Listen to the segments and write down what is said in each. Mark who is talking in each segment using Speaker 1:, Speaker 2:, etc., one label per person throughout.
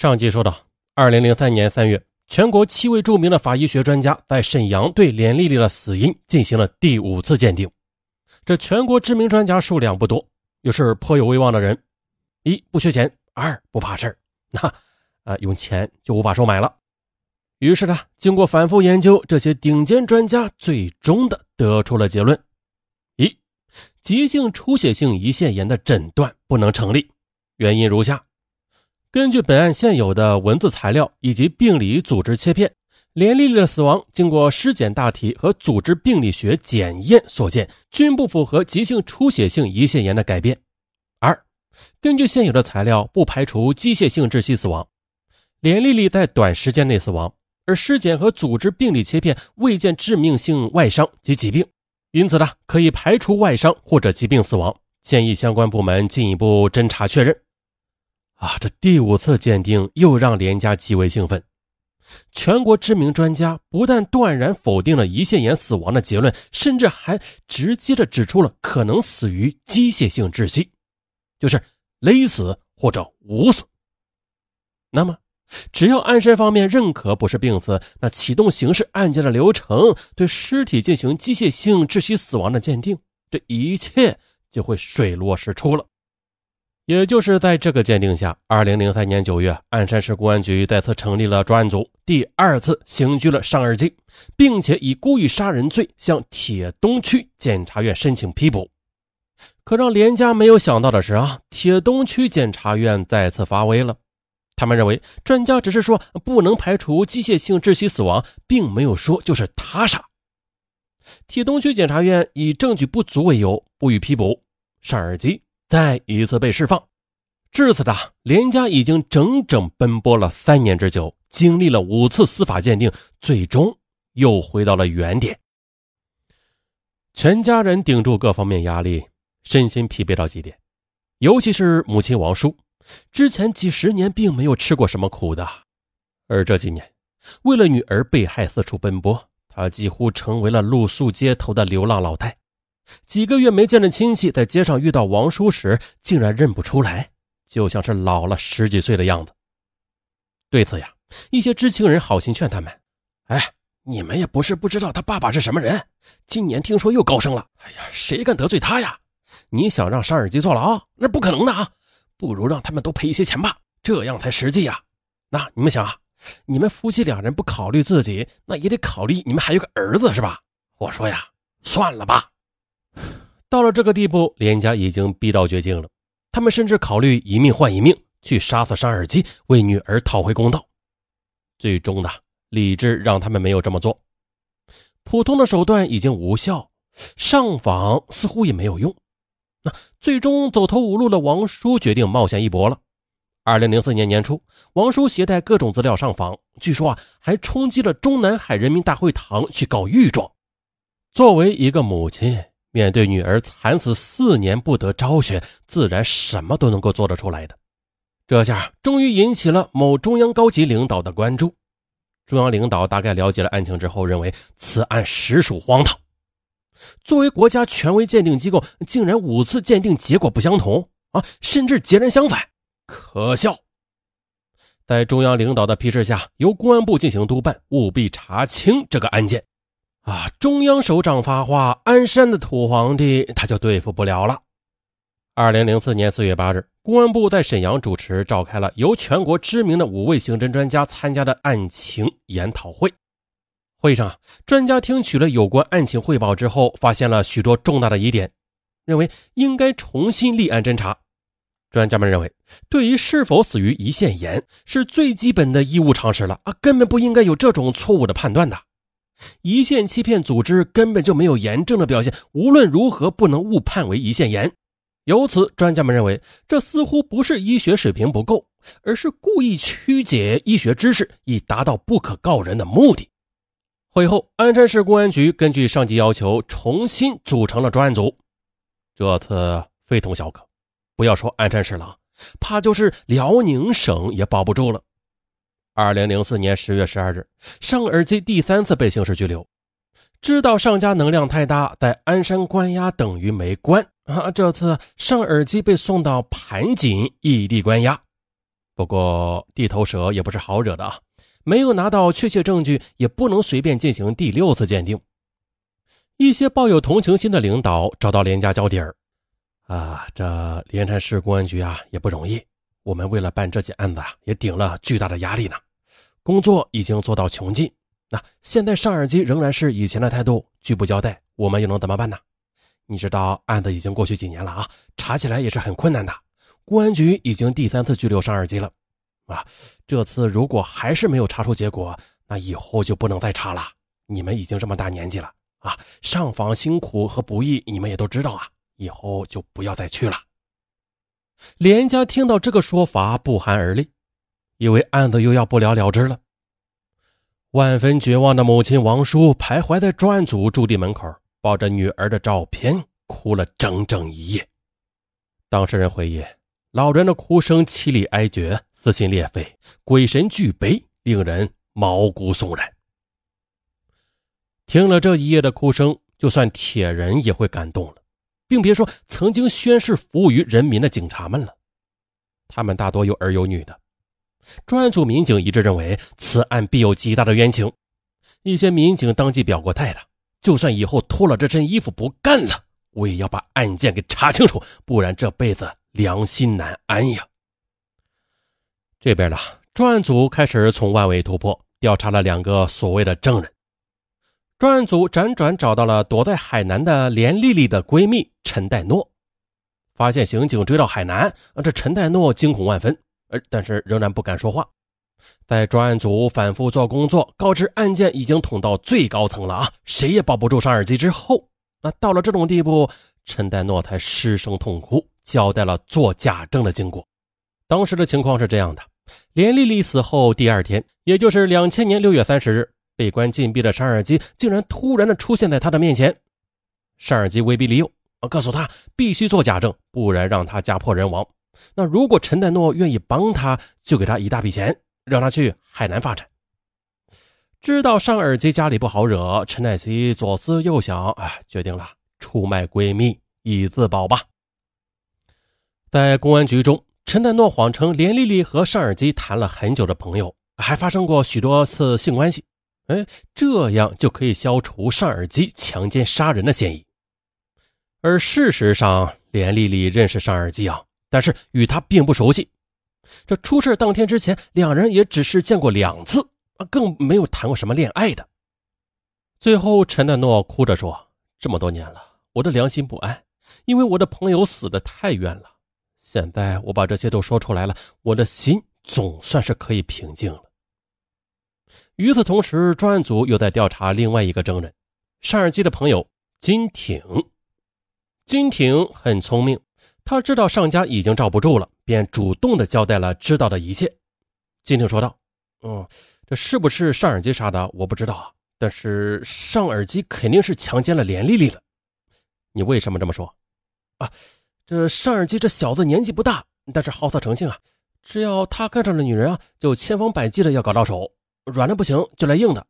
Speaker 1: 上集说到，二零零三年三月，全国七位著名的法医学专家在沈阳对连丽丽的死因进行了第五次鉴定。这全国知名专家数量不多，又是颇有威望的人，一不缺钱，二不怕事儿，那啊用钱就无法收买了。于是呢，经过反复研究，这些顶尖专家最终的得出了结论：一，急性出血性胰腺炎的诊断不能成立，原因如下。根据本案现有的文字材料以及病理组织切片，连丽丽的死亡经过尸检大体和组织病理学检验所见，均不符合急性出血性胰腺炎的改变。二，根据现有的材料，不排除机械性窒息死亡。连丽丽在短时间内死亡，而尸检和组织病理切片未见致命性外伤及疾病，因此呢，可以排除外伤或者疾病死亡。建议相关部门进一步侦查确认。啊，这第五次鉴定又让连家极为兴奋。全国知名专家不但断然否定了胰腺炎死亡的结论，甚至还直接的指出了可能死于机械性窒息，就是勒死或者捂死。那么，只要鞍山方面认可不是病死，那启动刑事案件的流程，对尸体进行机械性窒息死亡的鉴定，这一切就会水落石出了。也就是在这个鉴定下，二零零三年九月，鞍山市公安局再次成立了专案组，第二次刑拘了尚二金，并且以故意杀人罪向铁东区检察院申请批捕。可让连家没有想到的是啊，铁东区检察院再次发威了。他们认为专家只是说不能排除机械性窒息死亡，并没有说就是他杀。铁东区检察院以证据不足为由，不予批捕尚二基。再一次被释放，至此的连家已经整整奔波了三年之久，经历了五次司法鉴定，最终又回到了原点。全家人顶住各方面压力，身心疲惫到极点，尤其是母亲王叔，之前几十年并没有吃过什么苦的，而这几年为了女儿被害四处奔波，他几乎成为了露宿街头的流浪老太。几个月没见的亲戚，在街上遇到王叔时，竟然认不出来，就像是老了十几岁的样子。对此呀，一些知情人好心劝他们：“哎，你们也不是不知道他爸爸是什么人，今年听说又高升了。哎呀，谁敢得罪他呀？你想让沙尔基坐牢，那不可能的啊！不如让他们都赔一些钱吧，这样才实际呀。那你们想啊，你们夫妻两人不考虑自己，那也得考虑你们还有个儿子是吧？我说呀，算了吧。”到了这个地步，连家已经逼到绝境了。他们甚至考虑一命换一命，去杀死山尔基，为女儿讨回公道。最终的理智让他们没有这么做。普通的手段已经无效，上访似乎也没有用。那最终走投无路的王叔决定冒险一搏了。二零零四年年初，王叔携带各种资料上访，据说啊，还冲击了中南海人民大会堂去告御状。作为一个母亲。面对女儿惨死四年不得昭雪，自然什么都能够做得出来的。这下终于引起了某中央高级领导的关注。中央领导大概了解了案情之后，认为此案实属荒唐。作为国家权威鉴定机构，竟然五次鉴定结果不相同啊，甚至截然相反，可笑！在中央领导的批示下，由公安部进行督办，务必查清这个案件。啊！中央首长发话，鞍山的土皇帝他就对付不了了。二零零四年四月八日，公安部在沈阳主持召开了由全国知名的五位刑侦专家参加的案情研讨会。会上啊，专家听取了有关案情汇报之后，发现了许多重大的疑点，认为应该重新立案侦查。专家们认为，对于是否死于胰腺炎，是最基本的医务常识了啊，根本不应该有这种错误的判断的。胰腺欺骗组织根本就没有炎症的表现，无论如何不能误判为胰腺炎。由此，专家们认为，这似乎不是医学水平不够，而是故意曲解医学知识，以达到不可告人的目的。会后，鞍山市公安局根据上级要求，重新组成了专案组。这次非同小可，不要说鞍山市了，怕就是辽宁省也保不住了。二零零四年十月十二日，尚尔基第三次被刑事拘留。知道上家能量太大，在鞍山关押等于没关啊！这次尚尔基被送到盘锦异地关押。不过地头蛇也不是好惹的啊，没有拿到确切证据，也不能随便进行第六次鉴定。一些抱有同情心的领导找到连家交底儿，啊，这连山市公安局啊也不容易，我们为了办这起案子啊，也顶了巨大的压力呢，工作已经做到穷尽。那现在上耳机仍然是以前的态度，拒不交代，我们又能怎么办呢？你知道案子已经过去几年了啊，查起来也是很困难的。公安局已经第三次拘留上耳机了，啊，这次如果还是没有查出结果，那以后就不能再查了。你们已经这么大年纪了啊，上访辛苦和不易，你们也都知道啊，以后就不要再去了。连家听到这个说法，不寒而栗，以为案子又要不了了之了。万分绝望的母亲王叔徘徊在专案组驻地门口，抱着女儿的照片哭了整整一夜。当事人回忆，老人的哭声凄厉哀绝，撕心裂肺，鬼神俱悲，令人毛骨悚然。听了这一夜的哭声，就算铁人也会感动了，并别说曾经宣誓服务于人民的警察们了。他们大多有儿有女的。专案组民警一致认为，此案必有极大的冤情。一些民警当即表过态了：就算以后脱了这身衣服不干了，我也要把案件给查清楚，不然这辈子良心难安呀。这边呢，专案组开始从万尾突破，调查了两个所谓的证人。专案组辗转找到了躲在海南的连丽丽的闺蜜陈代诺，发现刑警追到海南，这陈代诺惊恐万分。而但是仍然不敢说话，在专案组反复做工作，告知案件已经捅到最高层了啊，谁也保不住上耳机之后，那到了这种地步，陈代诺才失声痛哭，交代了做假证的经过。当时的情况是这样的：连丽丽死后第二天，也就是两千年六月三十日，被关禁闭的上耳机竟然突然的出现在他的面前，上耳机威逼利诱，告诉他必须做假证，不然让他家破人亡。那如果陈代诺愿意帮他，就给他一大笔钱，让他去海南发展。知道尚尔基家里不好惹，陈乃希左思右想，哎，决定了出卖闺蜜以自保吧。在公安局中，陈代诺谎称连丽丽和尚尔基谈了很久的朋友，还发生过许多次性关系，哎，这样就可以消除尚尔基强奸杀人的嫌疑。而事实上，连丽丽认识尚尔基啊。但是与他并不熟悉，这出事当天之前，两人也只是见过两次啊，更没有谈过什么恋爱的。最后，陈代诺哭着说：“这么多年了，我的良心不安，因为我的朋友死的太冤了。现在我把这些都说出来了，我的心总算是可以平静了。”与此同时，专案组又在调查另外一个证人，上耳机的朋友金挺。金挺很聪明。他知道上家已经罩不住了，便主动的交代了知道的一切。金挺说道：“嗯，这是不是上耳机杀的？我不知道啊。但是上耳机肯定是强奸了连丽丽了。你为什么这么说？啊，这上耳机这小子年纪不大，但是好色成性啊。只要他看上了女人啊，就千方百计的要搞到手，软的不行就来硬的。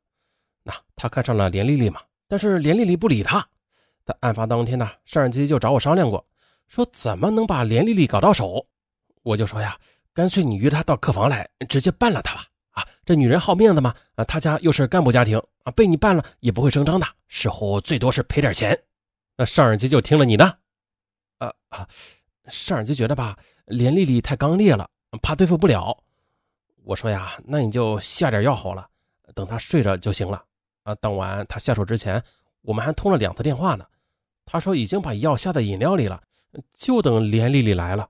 Speaker 1: 那他看上了连丽丽嘛？但是连丽丽不理他。在案发当天呢，上耳机就找我商量过。”说怎么能把连丽丽搞到手？我就说呀，干脆你约她到客房来，直接办了她吧。啊，这女人好面子嘛，啊，她家又是干部家庭，啊，被你办了也不会声张的，事后最多是赔点钱。那上耳机就听了你的。啊啊，上耳机觉得吧，连丽丽太刚烈了，怕对付不了。我说呀，那你就下点药好了，等她睡着就行了。啊，当晚她下手之前，我们还通了两次电话呢。她说已经把药下在饮料里了。就等连丽丽来了。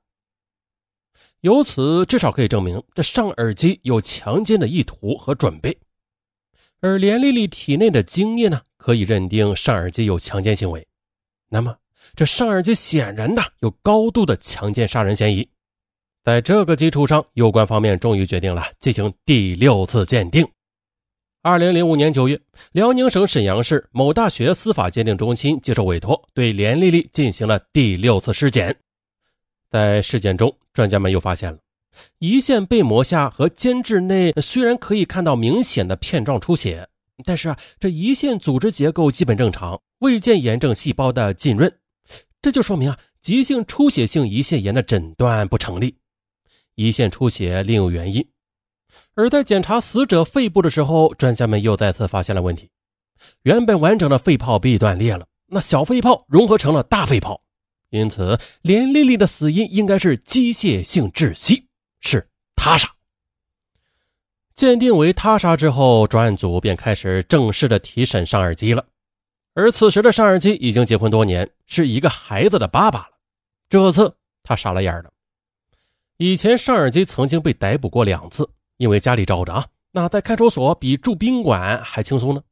Speaker 1: 由此至少可以证明，这上耳机有强奸的意图和准备，而连丽丽体内的精液呢，可以认定上耳机有强奸行为。那么，这上耳机显然的有高度的强奸杀人嫌疑。在这个基础上，有关方面终于决定了进行第六次鉴定。二零零五年九月，辽宁省沈阳市某大学司法鉴定中心接受委托，对连丽丽进行了第六次尸检。在尸检中，专家们又发现了胰腺被膜下和间质内虽然可以看到明显的片状出血，但是啊，这胰腺组织结构基本正常，未见炎症细胞的浸润，这就说明啊，急性出血性胰腺炎的诊断不成立。胰腺出血另有原因。而在检查死者肺部的时候，专家们又再次发现了问题：原本完整的肺泡壁断裂了，那小肺泡融合成了大肺泡，因此连丽丽的死因应该是机械性窒息，是他杀。鉴定为他杀之后，专案组便开始正式的提审尚尔基了。而此时的尚尔基已经结婚多年，是一个孩子的爸爸了。这次他傻了眼了。以前尚尔基曾经被逮捕过两次。因为家里罩着啊，那在看守所比住宾馆还轻松呢。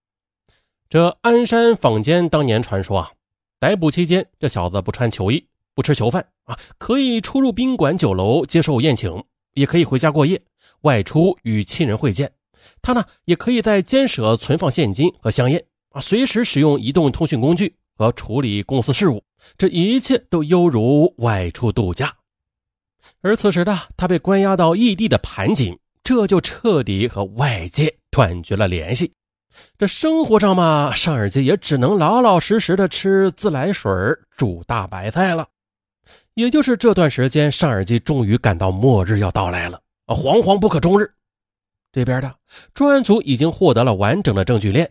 Speaker 1: 这鞍山坊间当年传说啊，逮捕期间这小子不穿囚衣，不吃囚饭啊，可以出入宾馆酒楼接受宴请，也可以回家过夜，外出与亲人会见。他呢，也可以在监舍存放现金和香烟啊，随时使用移动通讯工具和处理公司事务，这一切都犹如外出度假。而此时的他被关押到异地的盘锦。这就彻底和外界断绝了联系。这生活上嘛，尚尔基也只能老老实实的吃自来水、煮大白菜了。也就是这段时间，尚尔基终于感到末日要到来了啊，惶惶不可终日。这边的专案组已经获得了完整的证据链，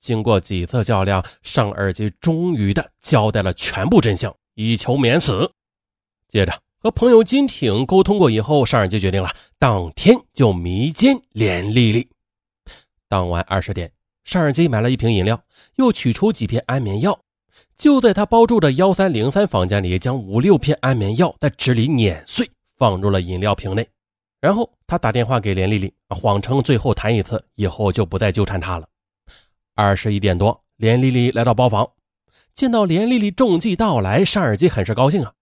Speaker 1: 经过几次较量，尚尔基终于的交代了全部真相，以求免死。接着。和朋友金挺沟通过以后，尚尔基决定了当天就迷奸连丽丽。当晚二十点，尚尔基买了一瓶饮料，又取出几片安眠药，就在他包住的幺三零三房间里，将五六片安眠药在纸里碾碎，放入了饮料瓶内。然后他打电话给连丽丽，谎称最后谈一次，以后就不再纠缠她了。二十一点多，连丽丽来到包房，见到连丽丽中计到来，尚尔基很是高兴啊。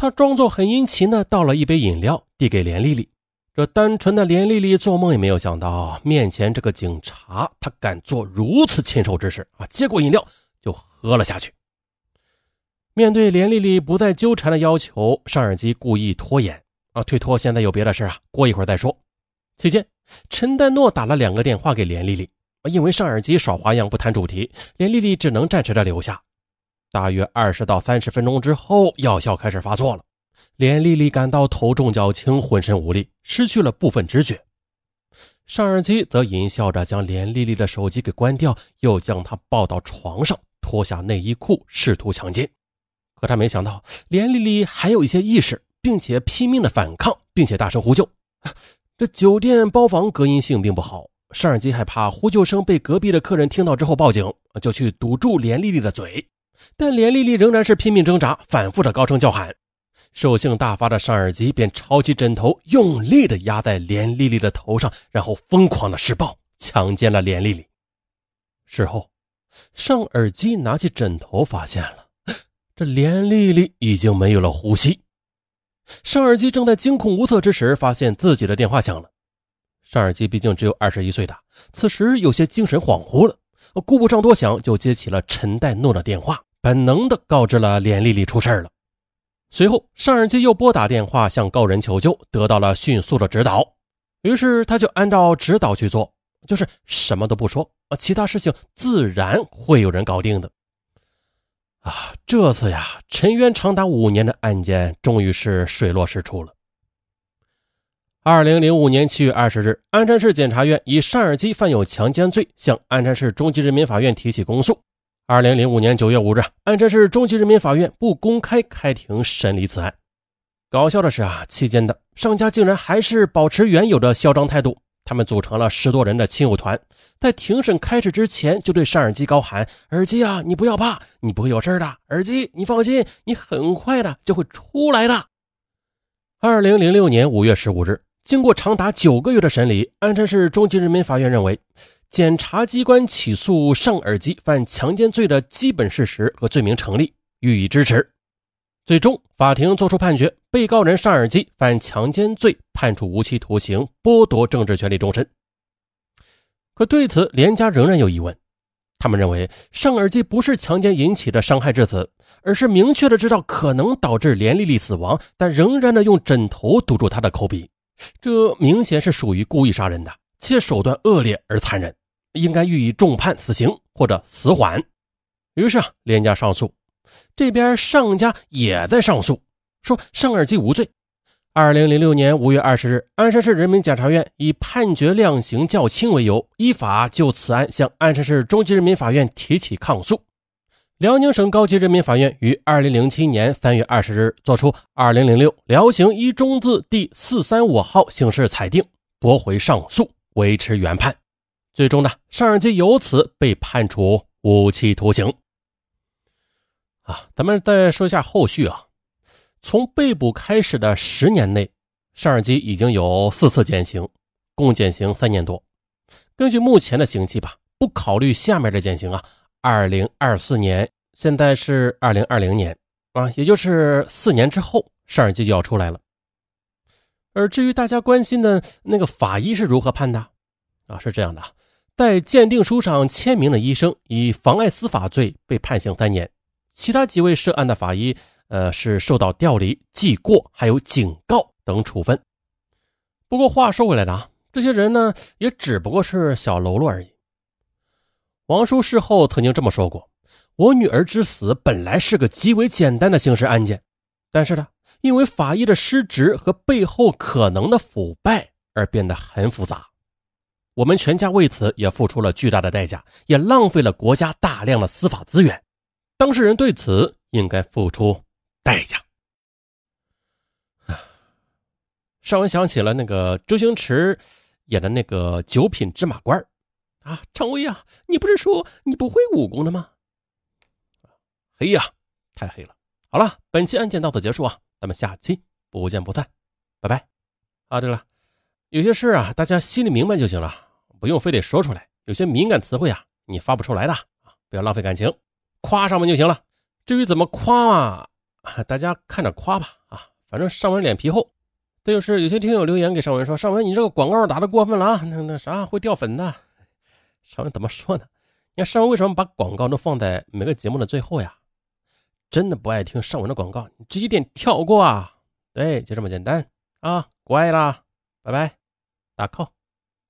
Speaker 1: 他装作很殷勤的倒了一杯饮料，递给连丽丽。这单纯的连丽丽做梦也没有想到，面前这个警察他敢做如此禽兽之事啊！接过饮料就喝了下去。面对连丽丽不再纠缠的要求，尚尔基故意拖延啊，推脱现在有别的事啊，过一会儿再说。期间，陈丹诺打了两个电话给连丽丽因为尚尔基耍花样不谈主题，连丽丽只能暂时的留下。大约二十到三十分钟之后，药效开始发作了。连丽丽感到头重脚轻，浑身无力，失去了部分知觉。尚尔基则淫笑着将连丽丽的手机给关掉，又将她抱到床上，脱下内衣裤，试图强奸。可他没想到，连丽丽还有一些意识，并且拼命的反抗，并且大声呼救。这酒店包房隔音性并不好，尚尔基害怕呼救声被隔壁的客人听到之后报警，就去堵住连丽丽的嘴。但连丽丽仍然是拼命挣扎，反复的高声叫喊。兽性大发的尚尔基便抄起枕头，用力的压在连丽丽的头上，然后疯狂的施暴，强奸了连丽丽。事后，尚尔基拿起枕头，发现了这连丽丽已经没有了呼吸。尚尔基正在惊恐无措之时，发现自己的电话响了。尚尔基毕竟只有二十一岁的，此时有些精神恍惚了，顾不上多想，就接起了陈代诺的电话。本能的告知了连丽丽出事了。随后，尚尔基又拨打电话向高人求救，得到了迅速的指导。于是，他就按照指导去做，就是什么都不说啊，其他事情自然会有人搞定的。啊，这次呀，沉冤长达五年的案件终于是水落石出了。二零零五年七月二十日，鞍山市检察院以尚尔基犯有强奸罪，向鞍山市中级人民法院提起公诉。二零零五年九月五日，鞍山市中级人民法院不公开开庭审理此案。搞笑的是啊，期间的商家竟然还是保持原有的嚣张态度。他们组成了十多人的亲友团，在庭审开始之前就对尚耳机高喊：“耳机啊，你不要怕，你不会有事的。耳机，你放心，你很快的就会出来的。”二零零六年五月十五日，经过长达九个月的审理，鞍山市中级人民法院认为。检察机关起诉尚尔基犯强奸罪的基本事实和罪名成立，予以支持。最终，法庭作出判决：被告人尚尔基犯强奸罪，判处无期徒刑，剥夺政治权利终身。可对此，连家仍然有疑问。他们认为，尚尔基不是强奸引起的伤害致死，而是明确的知道可能导致连丽丽死亡，但仍然的用枕头堵住她的口鼻。这明显是属于故意杀人的，且手段恶劣而残忍。应该予以重判死刑或者死缓。于是啊，连家上诉，这边尚家也在上诉，说尚尔基无罪。二零零六年五月二十日，鞍山市人民检察院以判决量刑较轻为由，依法就此案向鞍山市中级人民法院提起抗诉。辽宁省高级人民法院于二零零七年三月二十日作出二零零六辽刑一中字第四三五号刑事裁定，驳回上诉，维持原判。最终呢，尚尔基由此被判处无期徒刑。啊，咱们再说一下后续啊。从被捕开始的十年内，尚尔基已经有四次减刑，共减刑三年多。根据目前的刑期吧，不考虑下面的减刑啊，二零二四年，现在是二零二零年啊，也就是四年之后，尚尔基就要出来了。而至于大家关心的那个法医是如何判的啊？是这样的，在鉴定书上签名的医生以妨碍司法罪被判刑三年，其他几位涉案的法医。呃，是受到调离、记过，还有警告等处分。不过话说回来了啊，这些人呢，也只不过是小喽啰而已。王叔事后曾经这么说过：“我女儿之死本来是个极为简单的刑事案件，但是呢，因为法医的失职和背后可能的腐败而变得很复杂。我们全家为此也付出了巨大的代价，也浪费了国家大量的司法资源。当事人对此应该付出。”代价啊！尚文想起了那个周星驰演的那个九品芝麻官啊，常威啊，你不是说你不会武功的吗？黑呀，太黑了！好了，本期案件到此结束啊，咱们下期不见不散，拜拜。啊，对了，有些事啊，大家心里明白就行了，不用非得说出来。有些敏感词汇啊，你发不出来的啊，不要浪费感情，夸上文就行了。至于怎么夸嘛？大家看着夸吧啊，反正上文脸皮厚。再就是有些听友留言给上文说：“上文，你这个广告打的过分了啊，那那啥会掉粉的。”上文怎么说呢？你看上文为什么把广告都放在每个节目的最后呀？真的不爱听上文的广告，你直接点跳过啊。对，就这么简单啊，乖啦，拜拜，打 call。